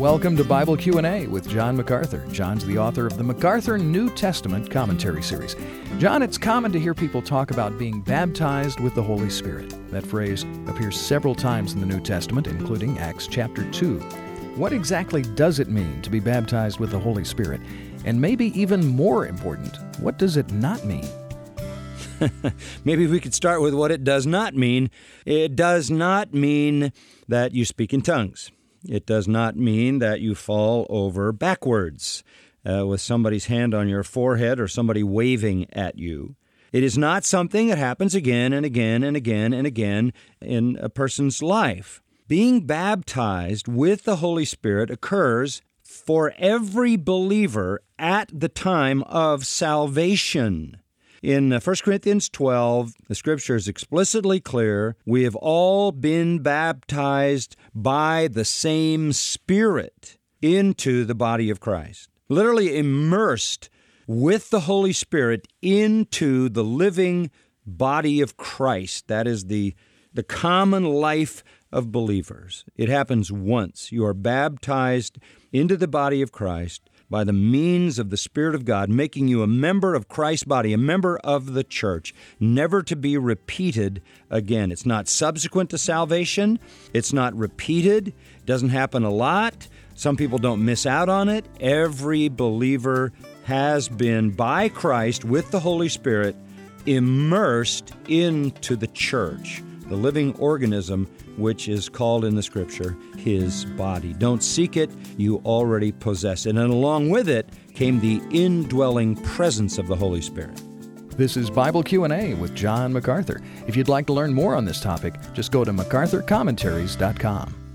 Welcome to Bible Q&A with John MacArthur. John's the author of the MacArthur New Testament Commentary Series. John, it's common to hear people talk about being baptized with the Holy Spirit. That phrase appears several times in the New Testament, including Acts chapter 2. What exactly does it mean to be baptized with the Holy Spirit? And maybe even more important, what does it not mean? Maybe we could start with what it does not mean. It does not mean that you speak in tongues. It does not mean that you fall over backwards uh, with somebody's hand on your forehead or somebody waving at you. It is not something that happens again and again and again and again in a person's life. Being baptized with the Holy Spirit occurs for every believer at the time of salvation. In 1 uh, Corinthians 12, the scripture is explicitly clear. We have all been baptized by the same Spirit into the body of Christ. Literally immersed with the Holy Spirit into the living body of Christ. That is the, the common life of believers. It happens once. You are baptized into the body of Christ by the means of the Spirit of God, making you a member of Christ's body, a member of the church, never to be repeated again. It's not subsequent to salvation, it's not repeated, it doesn't happen a lot. Some people don't miss out on it. Every believer has been, by Christ, with the Holy Spirit, immersed into the church the living organism which is called in the scripture his body. Don't seek it, you already possess it. And along with it came the indwelling presence of the Holy Spirit. This is Bible Q&A with John MacArthur. If you'd like to learn more on this topic, just go to macarthurcommentaries.com.